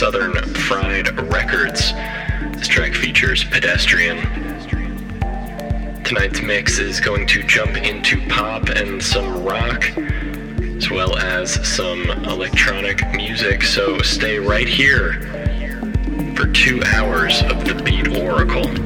Southern Fried Records. This track features Pedestrian. Tonight's mix is going to jump into pop and some rock, as well as some electronic music, so stay right here for two hours of the Beat Oracle.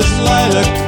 Door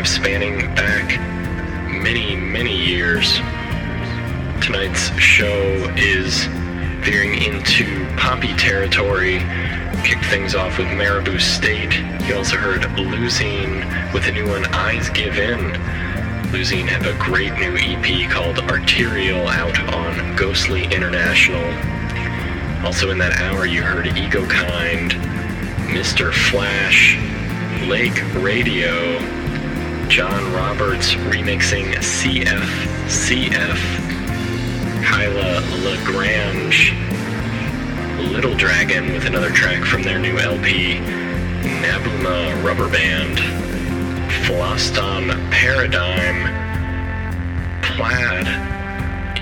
archive spanning back many, many years. Tonight's show is veering into poppy territory. Kicked things off with Maribou State. You also heard Lusine with a new one, Eyes Give In. Lusine have a great new EP called Arterial out on Ghostly International. Also in that hour, you heard Ego Kind, Mr. Flash, Lake Radio, John Roberts remixing CF CF, Kyla Lagrange, Little Dragon with another track from their new LP, Nabuma Rubber Band, Fhloston Paradigm, Plaid,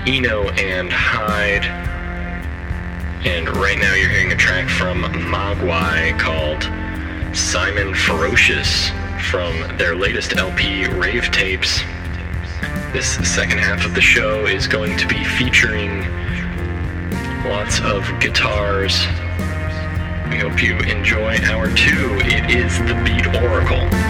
Eno and Hyde, and right now you're hearing a track from Mogwai called Simon Ferocious from their latest LP, Rave Tapes. This second half of the show is going to be featuring lots of guitars. We hope you enjoy hour two. It is the Beat Oracle.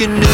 Not like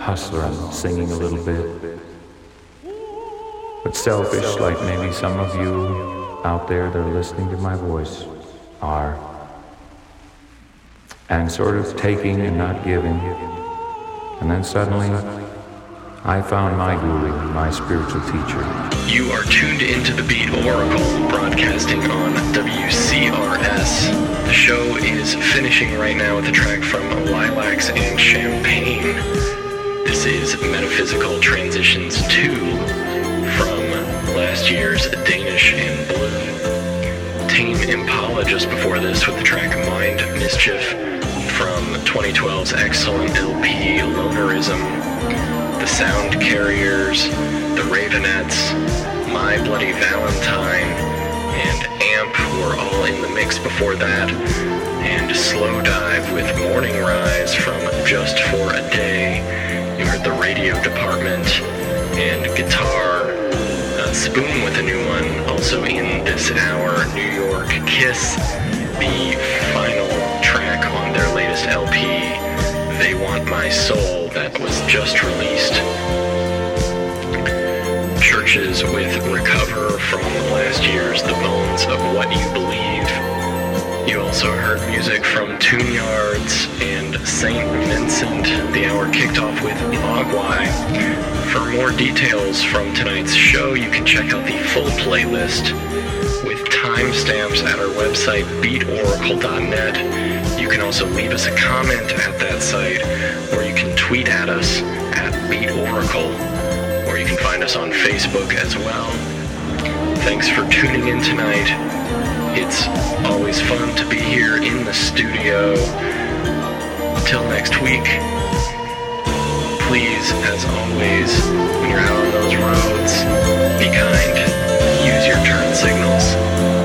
hustler, I'm singing a little bit. But selfish, like maybe some of you out there that are listening to my voice are. And sort of taking and not giving. And then suddenly, I found my guru, my spiritual teacher. You are tuned into the Beat Oracle, broadcasting on WCRS. The show is finishing right now with a track from Lilacs and Champagne. This is Metaphysical Transitions 2 from last year's Danish in Blue. Tame Impala just before this with the track Mind Mischief from 2012's excellent LP Lonerism the Sound Carriers, the Raveonettes, My Bloody Valentine, and Amp were all in the mix before that, and Slowdive with Morning Rise from Just for a Day. You heard the Radio Department and Guitar. Uh, Spoon with a new one, also in this hour. New York Kiss, the final track on their latest LP. They Want My Soul that was just released. Chvrches with Recover from last year's The Bones of What You Believe. You also heard music from tUnE-yArDs and St. Vincent. The hour kicked off with Mogwai. For more details from tonight's show, you can check out the full playlist with timestamps at our website, beatoracle.net. You can also leave us a comment at that site, or you can tweet at us at beatoracle, or you can find us on Facebook as well. Thanks for tuning in tonight. It's always fun to be here in the studio. Until next week, please, as always, when you're out on those roads, be kind, use your turn signals.